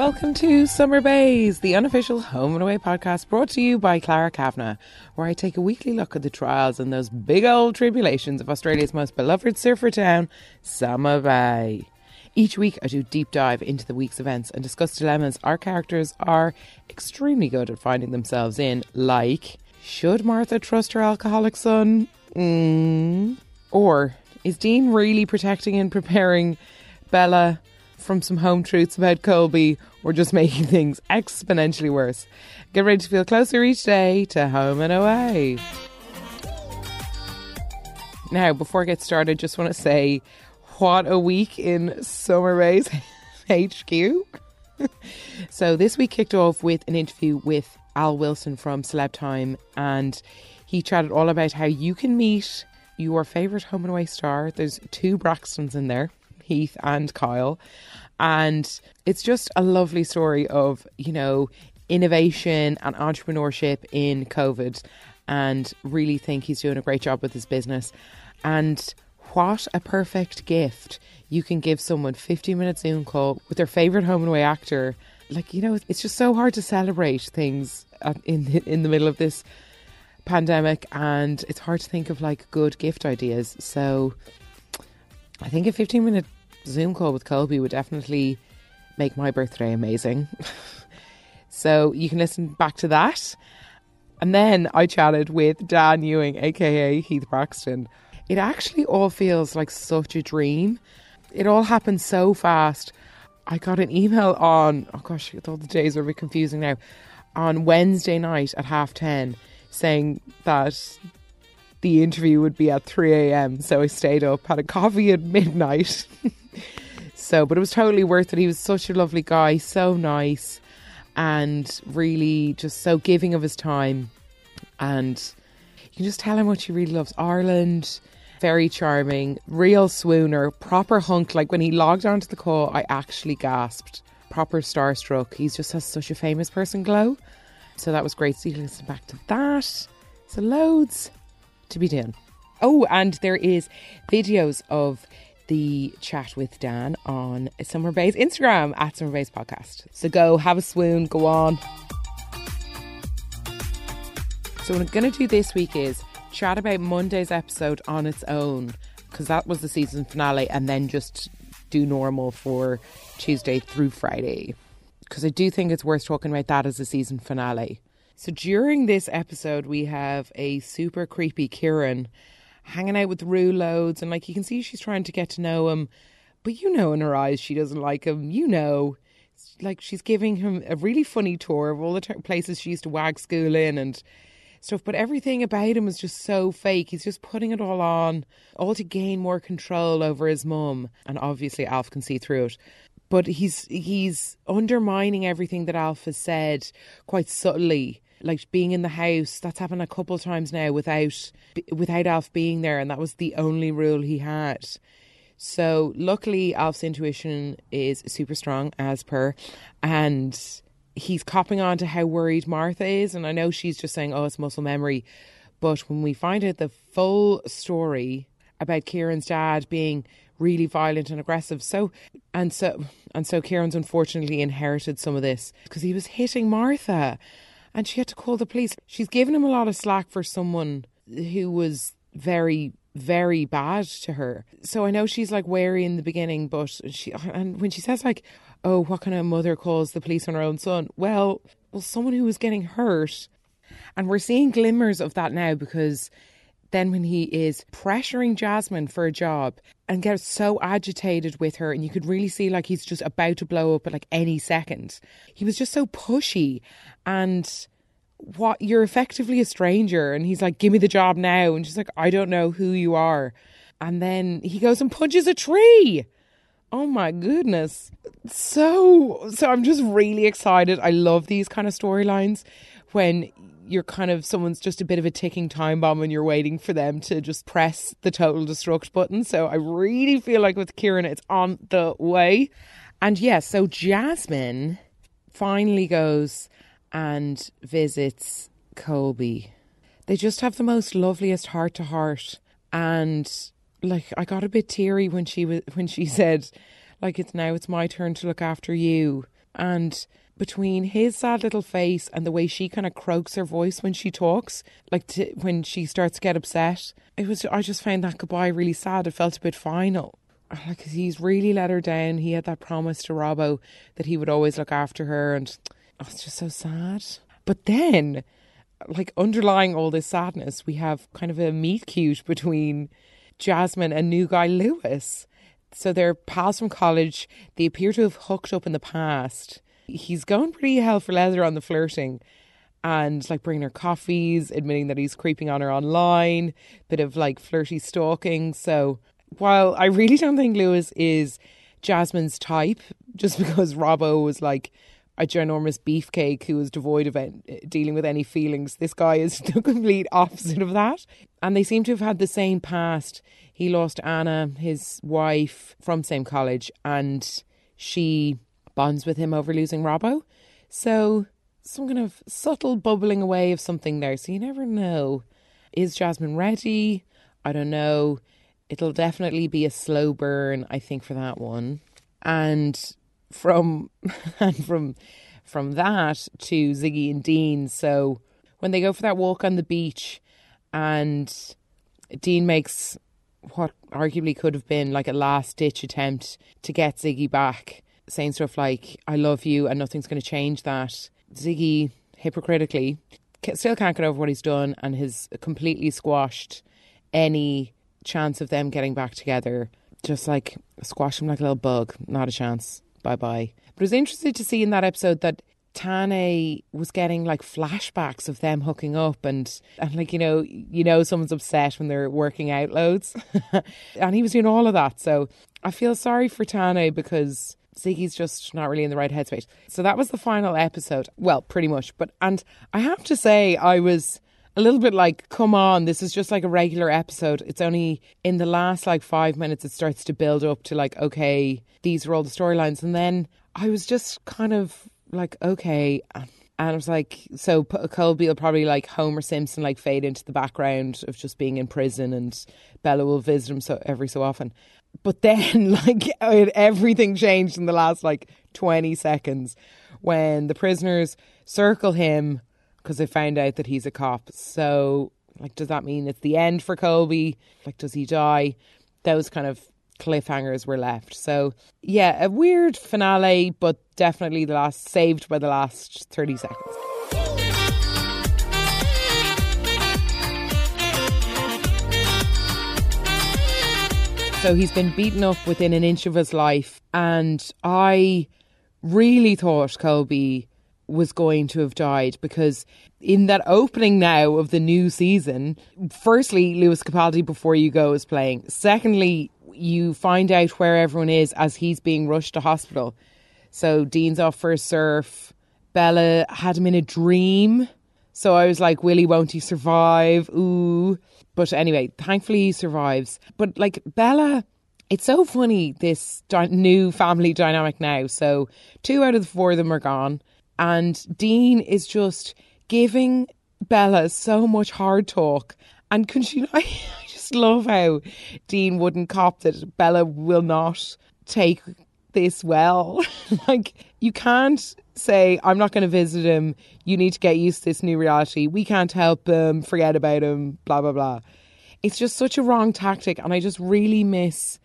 Welcome to Summer Bays, the unofficial home and away podcast brought to you by Clara Kavanagh, where I take a weekly look at the trials and those big old tribulations of Australia's most beloved surfer town, Summer Bay. Each week, I do deep dive into the week's events and discuss dilemmas our characters are extremely good at finding themselves in, like should Martha trust her alcoholic son? Mm. Or is Dean really protecting and preparing Bella from some home truths about Colby or just making things exponentially worse? Get ready to feel closer each day to home and away. Now, before I get started, just want to say what a week in Summer Bays HQ. so, this week kicked off with an interview with Al Wilson from Celeb Time, and he chatted all about how you can meet your favourite home and away star. There's two Braxtons in there, Heath and Kyle. And it's just a lovely story of, you know, innovation and entrepreneurship in COVID. And really think he's doing a great job with his business. And what a perfect gift you can give someone 15 minute Zoom call with their favourite home and away actor. Like, you know, it's just so hard to celebrate things in in the middle of this pandemic and it's hard to think of like good gift ideas. So I think a 15 minute Zoom call with Colby would definitely make my birthday amazing. so you can listen back to that. And then I chatted with Dan Ewing, aka Heath Braxton. It actually all feels like such a dream. It all happened so fast. I got an email on, oh gosh, all the days are a bit confusing now, on Wednesday night at half 10 saying that the interview would be at 3 a.m. So I stayed up, had a coffee at midnight. so, but it was totally worth it. He was such a lovely guy, so nice, and really just so giving of his time. And you can just tell how much he really loves Ireland. Very charming, real swooner, proper hunk. Like when he logged onto the call, I actually gasped. Proper starstruck. He just has such a famous person glow. So that was great. So you can listen back to that. So loads to be done. Oh, and there is videos of the chat with Dan on Summer Bay's Instagram at Summer Bay's Podcast. So go have a swoon, go on. So what I'm going to do this week is chat about Monday's episode on its own because that was the season finale, and then just do normal for Tuesday through Friday because I do think it's worth talking about that as a season finale. So during this episode, we have a super creepy Kieran hanging out with Roo loads, and like you can see, she's trying to get to know him, but you know in her eyes she doesn't like him. You know, like she's giving him a really funny tour of all the t- places she used to wag school in and stuff, but everything about him is just so fake. He's just putting it all on, all to gain more control over his mum, and obviously Alf can see through it but he's he's undermining everything that Alf has said quite subtly. Like being in the house, that's happened a couple of times now without without Alf being there, and that was the only rule he had. So luckily, Alf's intuition is super strong, as per, and he's copping on to how worried Martha is. And I know she's just saying, "Oh, it's muscle memory," but when we find out the full story about Kieran's dad being really violent and aggressive. So and so and so Kieran's unfortunately inherited some of this because he was hitting Martha and she had to call the police. She's given him a lot of slack for someone who was very very bad to her. So I know she's like wary in the beginning, but she and when she says like, "Oh, what kind of mother calls the police on her own son?" Well, well, someone who was getting hurt, and we're seeing glimmers of that now because then when he is pressuring Jasmine for a job and gets so agitated with her and you could really see like he's just about to blow up at like any second. He was just so pushy and what you're effectively a stranger and he's like give me the job now and she's like I don't know who you are. And then he goes and punches a tree. Oh my goodness. So so I'm just really excited. I love these kind of storylines when you're kind of someone's just a bit of a ticking time bomb and you're waiting for them to just press the total destruct button. So I really feel like with Kieran, it's on the way. And yes, yeah, so Jasmine finally goes and visits Colby. They just have the most loveliest heart to heart. And like I got a bit teary when she was when she said, like it's now it's my turn to look after you. And between his sad little face and the way she kind of croaks her voice when she talks, like to, when she starts to get upset, it was I just found that goodbye really sad. It felt a bit final. Like he's really let her down. He had that promise to Robbo that he would always look after her, and oh, it's just so sad. But then, like underlying all this sadness, we have kind of a meet cute between Jasmine and new guy Lewis. So they're pals from college. They appear to have hooked up in the past. He's going pretty hell for leather on the flirting and like bringing her coffees, admitting that he's creeping on her online, bit of like flirty stalking. So while I really don't think Lewis is Jasmine's type, just because Robbo was like a ginormous beefcake who was devoid of eh, dealing with any feelings, this guy is the complete opposite of that. And they seem to have had the same past. He lost Anna, his wife, from same college, and she bonds with him over losing Robbo. So some kind of subtle bubbling away of something there. So you never know. Is Jasmine ready? I don't know it'll definitely be a slow burn, I think, for that one. And from and from from that to Ziggy and Dean. So when they go for that walk on the beach and Dean makes what arguably could have been like a last ditch attempt to get Ziggy back, saying stuff like, I love you and nothing's going to change that. Ziggy, hypocritically, still can't get over what he's done and has completely squashed any chance of them getting back together, just like squash him like a little bug. Not a chance. Bye bye. But it was interesting to see in that episode that Tane was getting like flashbacks of them hooking up and and like you know you know someone's upset when they're working out loads and he was doing all of that so I feel sorry for Tane because Ziggy's just not really in the right headspace so that was the final episode well pretty much but and I have to say I was a little bit like, come on, this is just like a regular episode. It's only in the last like five minutes it starts to build up to like, okay, these are all the storylines. And then I was just kind of like, okay. And I was like, so Colby will probably like Homer Simpson, like fade into the background of just being in prison, and Bella will visit him so every so often. But then, like, everything changed in the last like 20 seconds when the prisoners circle him because they found out that he's a cop. So, like, does that mean it's the end for Colby? Like, does he die? Those kind of cliffhangers were left. So, yeah, a weird finale, but definitely the last saved by the last 30 seconds. So he's been beaten up within an inch of his life, and I really thought Colby was going to have died because in that opening now of the new season, firstly, Lewis Capaldi before you go is playing. Secondly, you find out where everyone is as he's being rushed to hospital. So Dean's off for a surf. Bella had him in a dream. So I was like, Willie, won't he survive? Ooh. But anyway, thankfully he survives. But like Bella, it's so funny, this new family dynamic now. So two out of the four of them are gone. And Dean is just giving Bella so much hard talk. And can she I just love how Dean wouldn't cop that Bella will not take this well. like, you can't say, I'm not going to visit him. You need to get used to this new reality. We can't help him. Forget about him. Blah, blah, blah. It's just such a wrong tactic. And I just really miss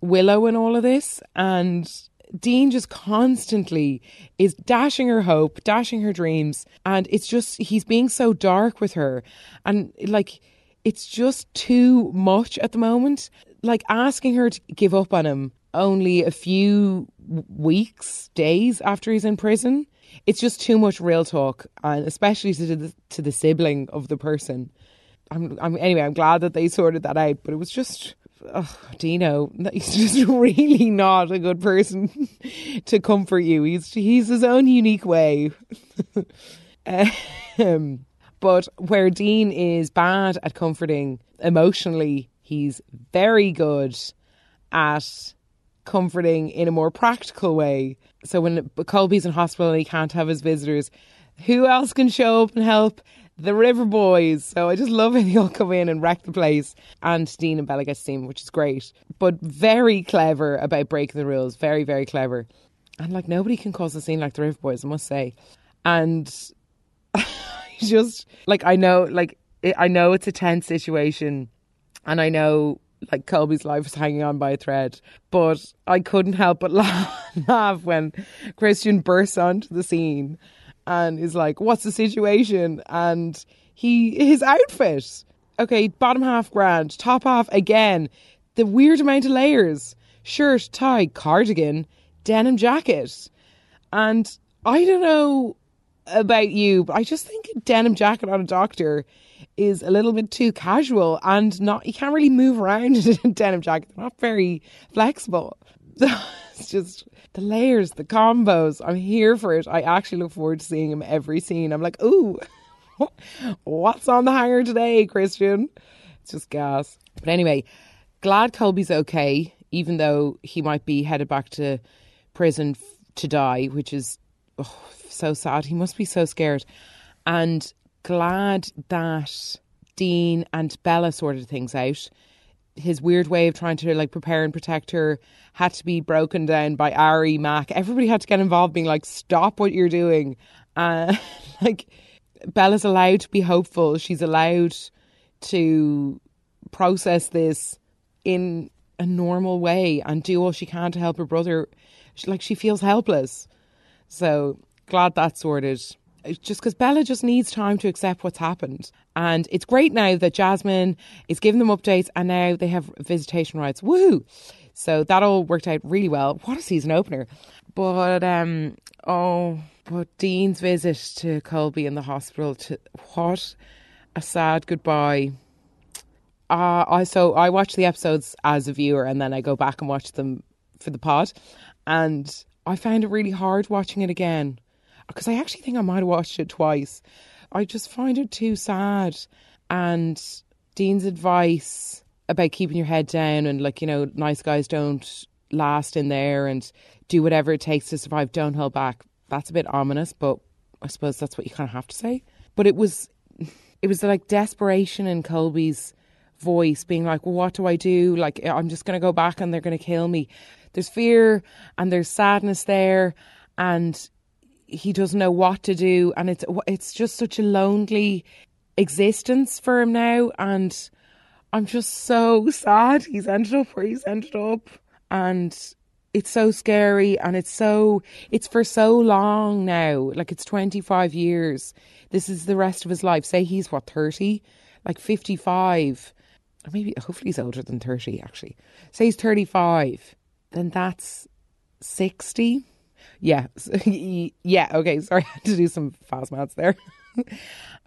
Willow and all of this. And Dean just constantly is dashing her hope, dashing her dreams. And it's just, he's being so dark with her. And like, it's just too much at the moment. Like asking her to give up on him only a few weeks, days after he's in prison. It's just too much real talk, and especially to the, to the sibling of the person. I'm, I'm anyway. I'm glad that they sorted that out, but it was just oh, Dino, he's just really not a good person to comfort you. He's he's his own unique way. um, but where Dean is bad at comforting emotionally, he's very good at comforting in a more practical way. So when Colby's in hospital and he can't have his visitors, who else can show up and help? the River Boys. So I just love it. They all come in and wreck the place. And Dean and Bella get him, which is great. But very clever about breaking the rules. Very, very clever. And like nobody can cause a scene like the River Boys, I must say. And just like I know, like I know it's a tense situation, and I know like Colby's life is hanging on by a thread. But I couldn't help but laugh when Christian bursts onto the scene and is like, "What's the situation?" And he his outfit, okay, bottom half grand, top half again, the weird amount of layers, shirt, tie, cardigan, denim jacket, and I don't know about you, but I just think a denim jacket on a doctor is a little bit too casual and not you can't really move around in a denim jacket. They're not very flexible. it's just the layers, the combos. I'm here for it. I actually look forward to seeing him every scene. I'm like, ooh, what's on the hanger today, Christian? It's just gas. But anyway, glad Colby's okay, even though he might be headed back to prison to die, which is oh, so sad. He must be so scared. And glad that Dean and Bella sorted things out. His weird way of trying to like prepare and protect her had to be broken down by Ari, Mac. Everybody had to get involved, being like, "Stop what you're doing." Uh, like Bella's allowed to be hopeful. She's allowed to process this in a normal way and do all she can to help her brother. She, like she feels helpless. So glad that's sorted just because Bella just needs time to accept what's happened. And it's great now that Jasmine is giving them updates and now they have visitation rights. Woo! So that all worked out really well. What a season opener. But, um, oh, but Dean's visit to Colby in the hospital, to what a sad goodbye. Uh, I so I watch the episodes as a viewer and then I go back and watch them for the pod. And I found it really hard watching it again because I actually think I might have watched it twice. I just find it too sad. And Dean's advice about keeping your head down and, like, you know, nice guys don't last in there and do whatever it takes to survive, don't hold back. That's a bit ominous, but I suppose that's what you kind of have to say. But it was, it was like desperation in Colby's voice being like, well, what do I do? Like, eh, I'm just going to go back and they're going to kill me. There's fear and there's sadness there. And he doesn't know what to do, and it's it's just such a lonely existence for him now, and I'm just so sad he's ended up where he's ended up, and it's so scary, and it's so it's for so long now, like it's 25 years. This is the rest of his life. Say he's what 30, like 55, or maybe hopefully he's older than 30 actually. Say he's 35, then that's 60 yeah. yeah. Okay. Sorry. I had to do some fast maths there.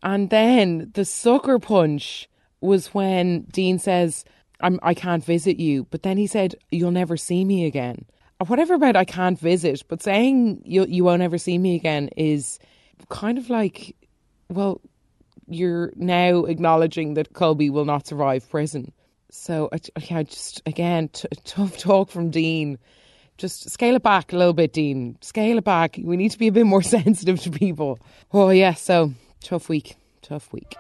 and then the sucker punch was when Dean says, I'm, I can't visit you. But then he said, You'll never see me again. Whatever about I can't visit, but saying you, you won't ever see me again is kind of like, well, you're now acknowledging that Colby will not survive prison. So I, I just, again, t- tough talk from Dean just scale it back a little bit, Dean. Scale it back. We need to be a bit more sensitive to people. Oh, yeah, so tough week. Tough week.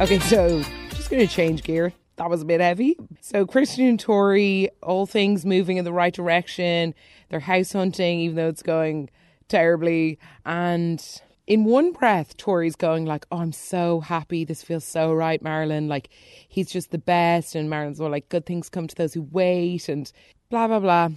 Okay, so just to change gear. That was a bit heavy. So, Christian and Tori, all things moving in the right direction. They're house hunting, even though it's going terribly. And in one breath, Tori's going like, "Oh, I'm so happy. This feels so right, Marilyn. Like, he's just the best." And Marilyn's all like, "Good things come to those who wait," and blah blah blah.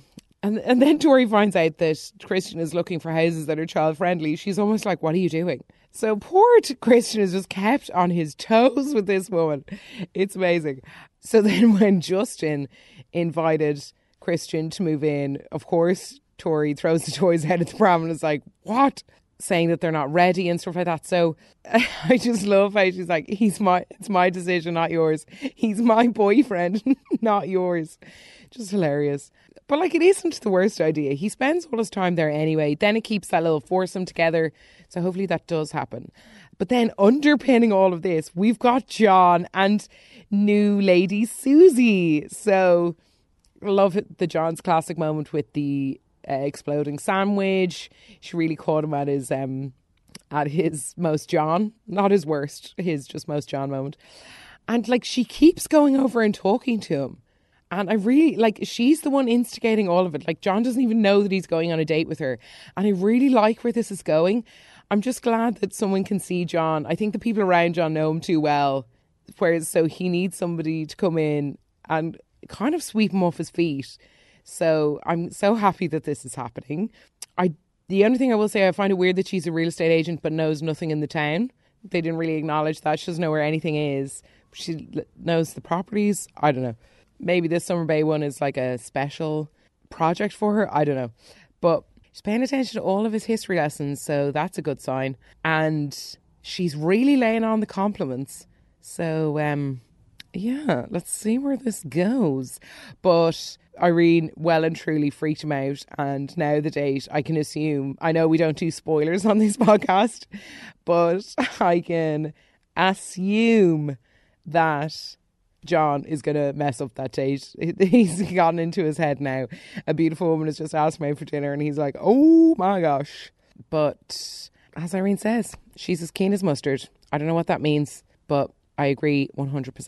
And and then Tori finds out that Christian is looking for houses that are child friendly. She's almost like, "What are you doing?" So poor Christian is just kept on his toes with this woman. It's amazing. So then when Justin invited Christian to move in, of course, Tori throws the toys out at the pram and is like, "What?" Saying that they're not ready and stuff like that. So I just love how she's like, he's my, it's my decision, not yours. He's my boyfriend, not yours. Just hilarious. But like, it isn't the worst idea. He spends all his time there anyway. Then it keeps that little foursome together. So hopefully that does happen. But then underpinning all of this, we've got John and new lady Susie. So love the John's classic moment with the uh, exploding sandwich. She really caught him at his um, at his most John, not his worst, his just most John moment. And like she keeps going over and talking to him. And I really like she's the one instigating all of it. Like John doesn't even know that he's going on a date with her. And I really like where this is going. I'm just glad that someone can see John. I think the people around John know him too well. Whereas so he needs somebody to come in and kind of sweep him off his feet. So I'm so happy that this is happening. I the only thing I will say I find it weird that she's a real estate agent but knows nothing in the town. They didn't really acknowledge that. She doesn't know where anything is. She knows the properties. I don't know. Maybe this Summer Bay one is like a special project for her. I don't know. But she's paying attention to all of his history lessons, so that's a good sign. And she's really laying on the compliments. So um yeah, let's see where this goes. But Irene well and truly freaked him out. And now the date, I can assume, I know we don't do spoilers on this podcast, but I can assume that John is going to mess up that date. He's gotten into his head now. A beautiful woman has just asked me out for dinner, and he's like, oh my gosh. But as Irene says, she's as keen as mustard. I don't know what that means, but I agree 100%.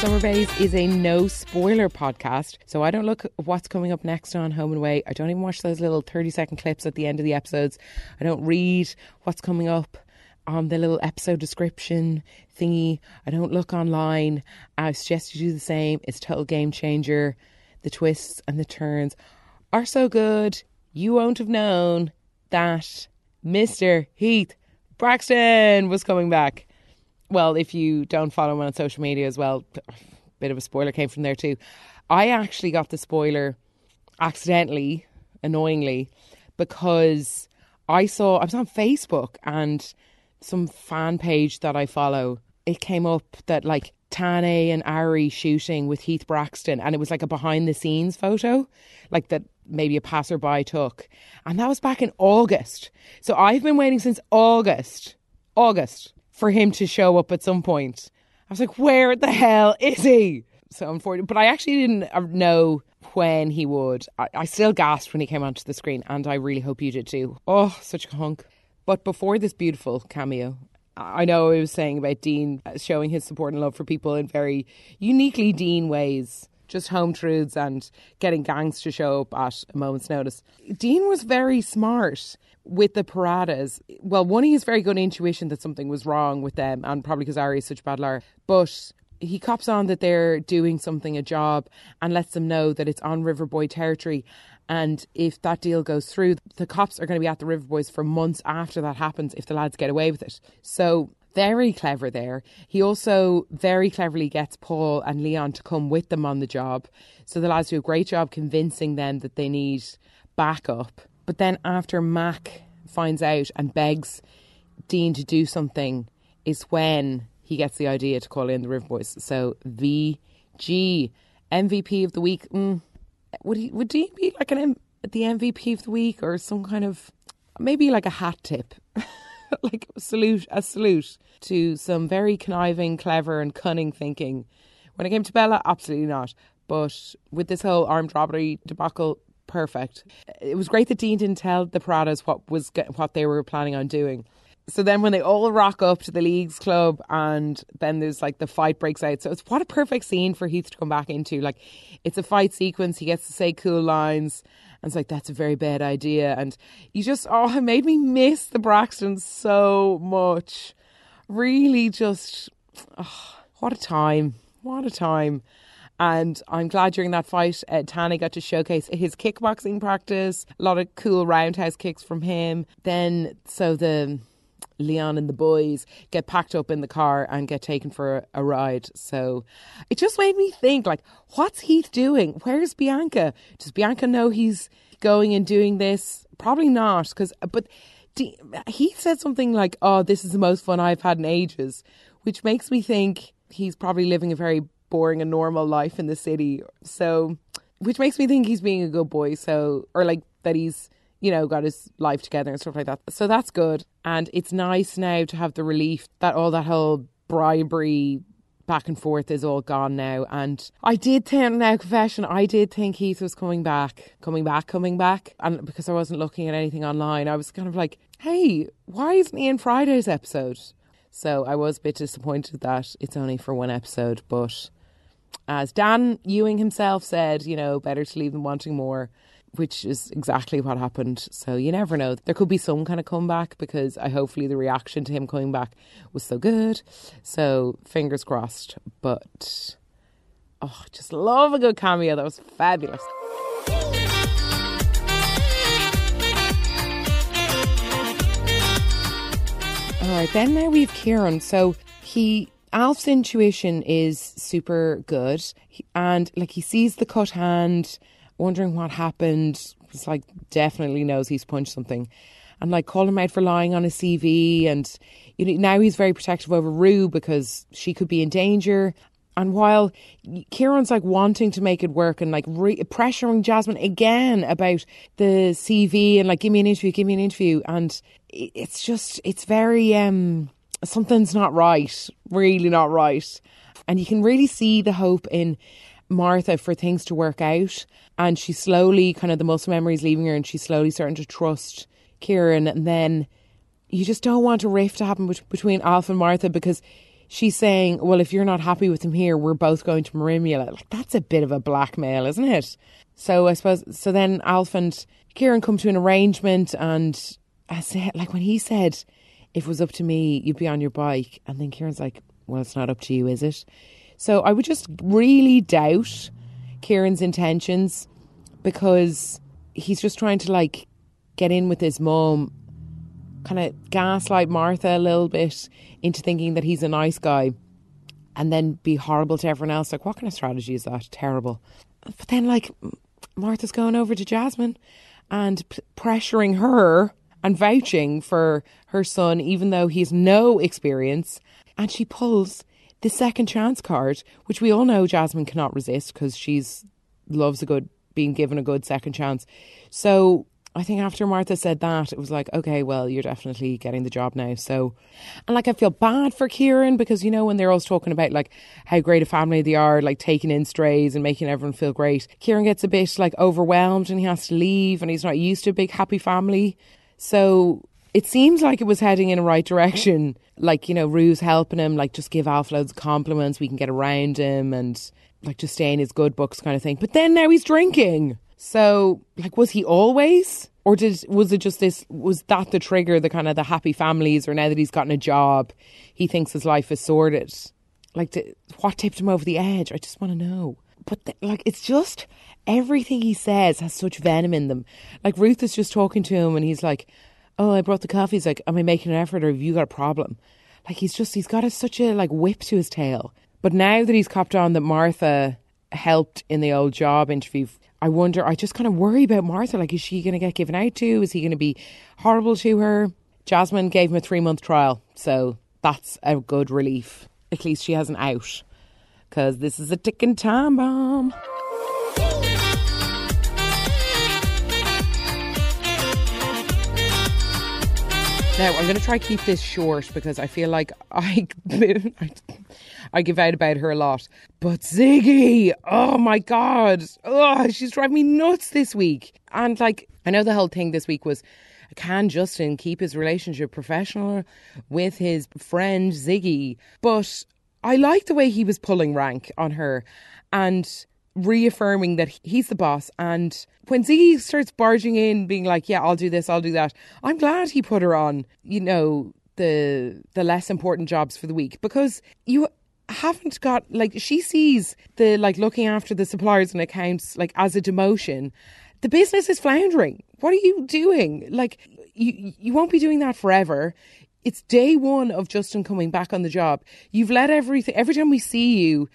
Summer Bays is a no spoiler podcast, so I don't look at what's coming up next on Home and Away. I don't even watch those little 30 second clips at the end of the episodes. I don't read what's coming up on the little episode description thingy. I don't look online. I suggest you do the same. It's a total game changer. The twists and the turns are so good. You won't have known that Mr. Heath Braxton was coming back well, if you don't follow him on social media as well, a bit of a spoiler came from there too. I actually got the spoiler accidentally, annoyingly, because I saw I was on Facebook and some fan page that I follow. It came up that like Tane and Ari shooting with Heath Braxton, and it was like a behind the scenes photo, like that maybe a passerby took, and that was back in August. So I've been waiting since August, August for him to show up at some point. I was like, where the hell is he? So unfortunate, but I actually didn't uh, know when he would. I, I still gasped when he came onto the screen, and I really hope you did too. Oh, such a hunk. But before this beautiful cameo, I know I was saying about Dean uh, showing his support and love for people in very uniquely Dean ways, just home truths and getting gangs to show up at a moment's notice. Dean was very smart with the Paratas, well, one, he has very good intuition that something was wrong with them, and probably because Ari is such a bad liar. But he cops on that they're doing something, a job, and lets them know that it's on Riverboy territory. And if that deal goes through, the cops are going to be at the Riverboys for months after that happens if the lads get away with it. So very clever there. He also very cleverly gets Paul and Leon to come with them on the job. So the lads do a great job convincing them that they need backup. But then after Mac finds out and begs Dean to do something, is when he gets the idea to call in the River Boys. So VG MVP of the week. Mm, would he? Would Dean be like an the MVP of the week or some kind of maybe like a hat tip? like salute, a salute to some very conniving, clever, and cunning thinking. When it came to Bella, absolutely not. But with this whole armed robbery debacle, perfect. It was great that Dean didn't tell the Paratas what was what they were planning on doing. So then when they all rock up to the leagues club and then there's like the fight breaks out. So it's what a perfect scene for Heath to come back into. Like it's a fight sequence. He gets to say cool lines. And it's like, that's a very bad idea. And you just, oh, it made me miss the Braxtons so much. Really just, oh, what a time. What a time. And I'm glad during that fight, uh, Tane got to showcase his kickboxing practice, a lot of cool roundhouse kicks from him. Then, so the Leon and the boys get packed up in the car and get taken for a, ride. So it just made me think, like, what's Heath doing? Where's Bianca? Does Bianca know he's going and doing this? Probably not, because but he said something like, "Oh, this is the most fun I've had in ages," which makes me think he's probably living a very boring and normal life in the city. So, which makes me think he's being a good boy. So, or like that he's, you know, got his life together and stuff like that. So that's good. And it's nice now to have the relief that all that whole bribery back and forth is all gone now. And I did think, now confession, I did think Heath was coming back, coming back, coming back. And because I wasn't looking at anything online, I was kind of like, hey, why isn't he in Friday's episode? So I was a bit disappointed that it's only for one episode. But as Dan Ewing himself said, you know, better to leave them wanting more which is exactly what happened. So you never know. There could be some kind of comeback because I hopefully the reaction to him coming back was so good. So fingers crossed. But oh, just love a good cameo. That was fabulous. All right, then now we've Kieran. So he Alf's intuition is super good, and like he sees the cut hand wondering what happened. It's like definitely knows he's punched something. And like call him out for lying on his CV. And you know, now he's very protective over Roo because she could be in danger. And while Kieran's like wanting to make it work and like re- pressuring Jasmine again about the CV and like, give me an interview, give me an interview. And it's just, it's very, um, something's not right, really not right. And you can really see the hope in Martha for things to work out. And she's slowly, kind of the muscle memories leaving her, and she's slowly starting to trust Kieran. And then you just don't want a rift to happen between Alf and Martha because she's saying, Well, if you're not happy with him here, we're both going to Merimbula. Like, that's a bit of a blackmail, isn't it? So I suppose, so then Alf and Kieran come to an arrangement. And I said, like, when he said, If it was up to me, you'd be on your bike. And then Kieran's like, Well, it's not up to you, is it? So I would just really doubt Kieran's intentions because he's just trying to like get in with his mum, kind of gaslight Martha a little bit into thinking that he's a nice guy and then be horrible to everyone else. Like, what kind of strategy is that? Terrible. But then, like, Martha's going over to Jasmine and p- pressuring her and vouching for her son, even though he's no experience. And she pulls the second chance card, which we all know Jasmine cannot resist because she's loves a good being given a good second chance. So I think after Martha said that, it was like, okay, well, you're definitely getting the job now. So, and like, I feel bad for Kieran because, you know, when they're always talking about like how great a family they are, like taking in strays and making everyone feel great, Kieran gets a bit like overwhelmed and he has to leave and he's not used to a big happy family. So it seems like it was heading in the right direction. Like, you know, Roo's helping him, like, just give Alf loads of compliments, we can get around him and, like, just stay in his good books kind of thing. But then now he's drinking. So, like, was he always? Or did was it just this? Was that the trigger? The kind of the happy families, or now that he's gotten a job, he thinks his life is sorted. Like, to, what tipped him over the edge? I just want to know. But the, like, it's just everything he says has such venom in them. Like Ruth is just talking to him, and he's like, oh, I brought the coffee. He's like, am I making an effort or have you got a problem? Like he's just, he's got a, such a like whip to his tail. But now that he's copped on that Martha helped in the old job interview, I wonder, I just kind of worry about Martha. Like, is she going to get given out to? Is he going to be horrible to her? Jasmine gave him a three month trial. So that's a good relief. At least she has an out. Because this is a ticking time bomb. Now I'm going to try keep this short because I feel like I I give out about her a lot. But Ziggy, oh my god, oh, she's driving me nuts this week. And like I know the whole thing this week was can Justin keep his relationship professional with his friend Ziggy? But I like the way he was pulling rank on her and reaffirming that he's the boss. And when Ziggy starts barging in, being like, "Yeah, I'll do this, I'll do that," I'm glad he put her on. You know, the the less important jobs for the week because you haven't got like she sees the like looking after the suppliers and accounts like as a demotion. The business is floundering. What are you doing? Like you you won't be doing that forever. It's day one of Justin coming back on the job. You've let everything every time we see you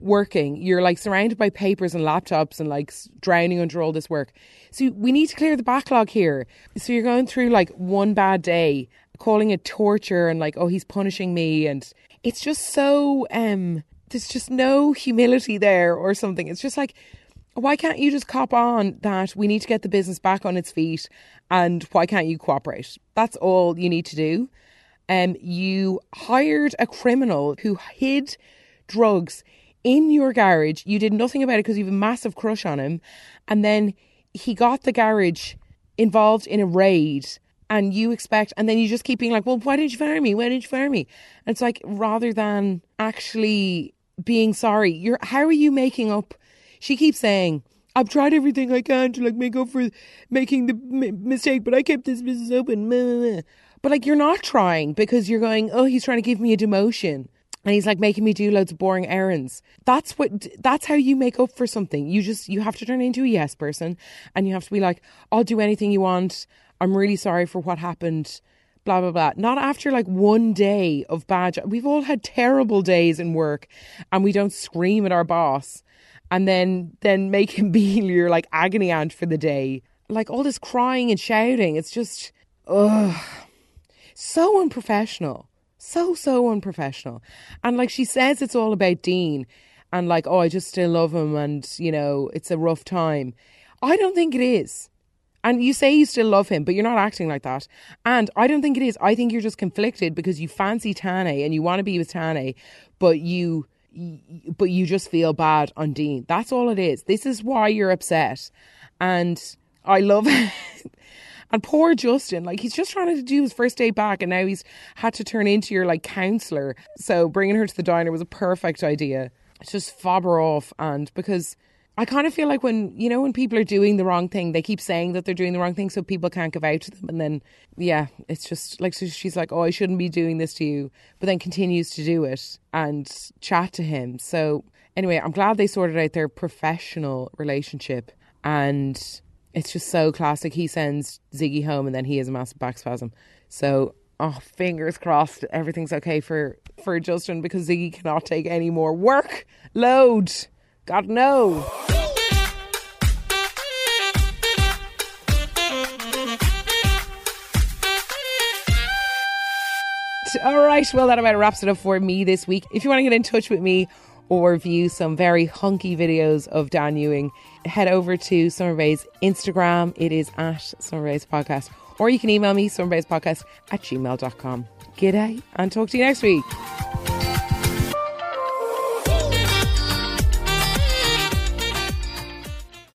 working. You're like surrounded by papers and laptops and like drowning under all this work. So we need to clear the backlog here. So you're going through like one bad day, calling it torture and like, oh, he's punishing me. And it's just so, um, there's just no humility there or something. It's just like, why can't you just cop on that we need to get the business back on its feet and why can't you cooperate? That's all you need to do. Um, you hired a criminal who hid drugs in your garage. You did nothing about it because you have a massive crush on him. And then he got the garage involved in a raid and you expect, and then you just keep being like, well, why didn't you fire me? Why didn't you fire me? And it's like, rather than actually being sorry, you're, how are you making up? She keeps saying, I've tried everything I can to like make up for making the m- mistake, but I kept this business open. But like, you're not trying because you're going, oh, he's trying to give me a demotion and he's like making me do loads of boring errands. That's what that's how you make up for something. You just you have to turn into a yes person and you have to be like, I'll do anything you want. I'm really sorry for what happened. Blah blah blah. Not after like one day of bad. We've all had terrible days in work, and we don't scream at our boss, and then then make him be your like agony aunt for the day. Like all this crying and shouting. It's just, ugh, so unprofessional so, so unprofessional. And like she says, it's all about Dean and like, oh, I just still love him and, you know, it's a rough time. I don't think it is. And you say you still love him, but you're not acting like that. And I don't think it is. I think you're just conflicted because you fancy Tane and you want to be with Tane, but you but you just feel bad on Dean. That's all it is. This is why you're upset. And I love And poor Justin, like he's just trying to do his first day back, and now he's had to turn into your like counselor. So bringing her to the diner was a perfect idea. Just fob her off, and because I kind of feel like when you know when people are doing the wrong thing, they keep saying that they're doing the wrong thing, so people can't give out to them, and then yeah, it's just like so she's like, oh, I shouldn't be doing this to you, but then continues to do it and chat to him. So anyway, I'm glad they sorted out their professional relationship and it's just so classic. He sends Ziggy home and then he has a massive back spasm. So, oh, fingers crossed, everything's okay for for Justin because Ziggy cannot take any more work load. God no. All right, well, that about wraps it up for me this week. If you want to get in touch with me or view some very hunky videos of Dan Ewing, head over to Summer Bay's Instagram. It is at Summer Bay's Podcast. Or you can email me, summerbayspodcast at gmail.com. G'day, and talk to you next week.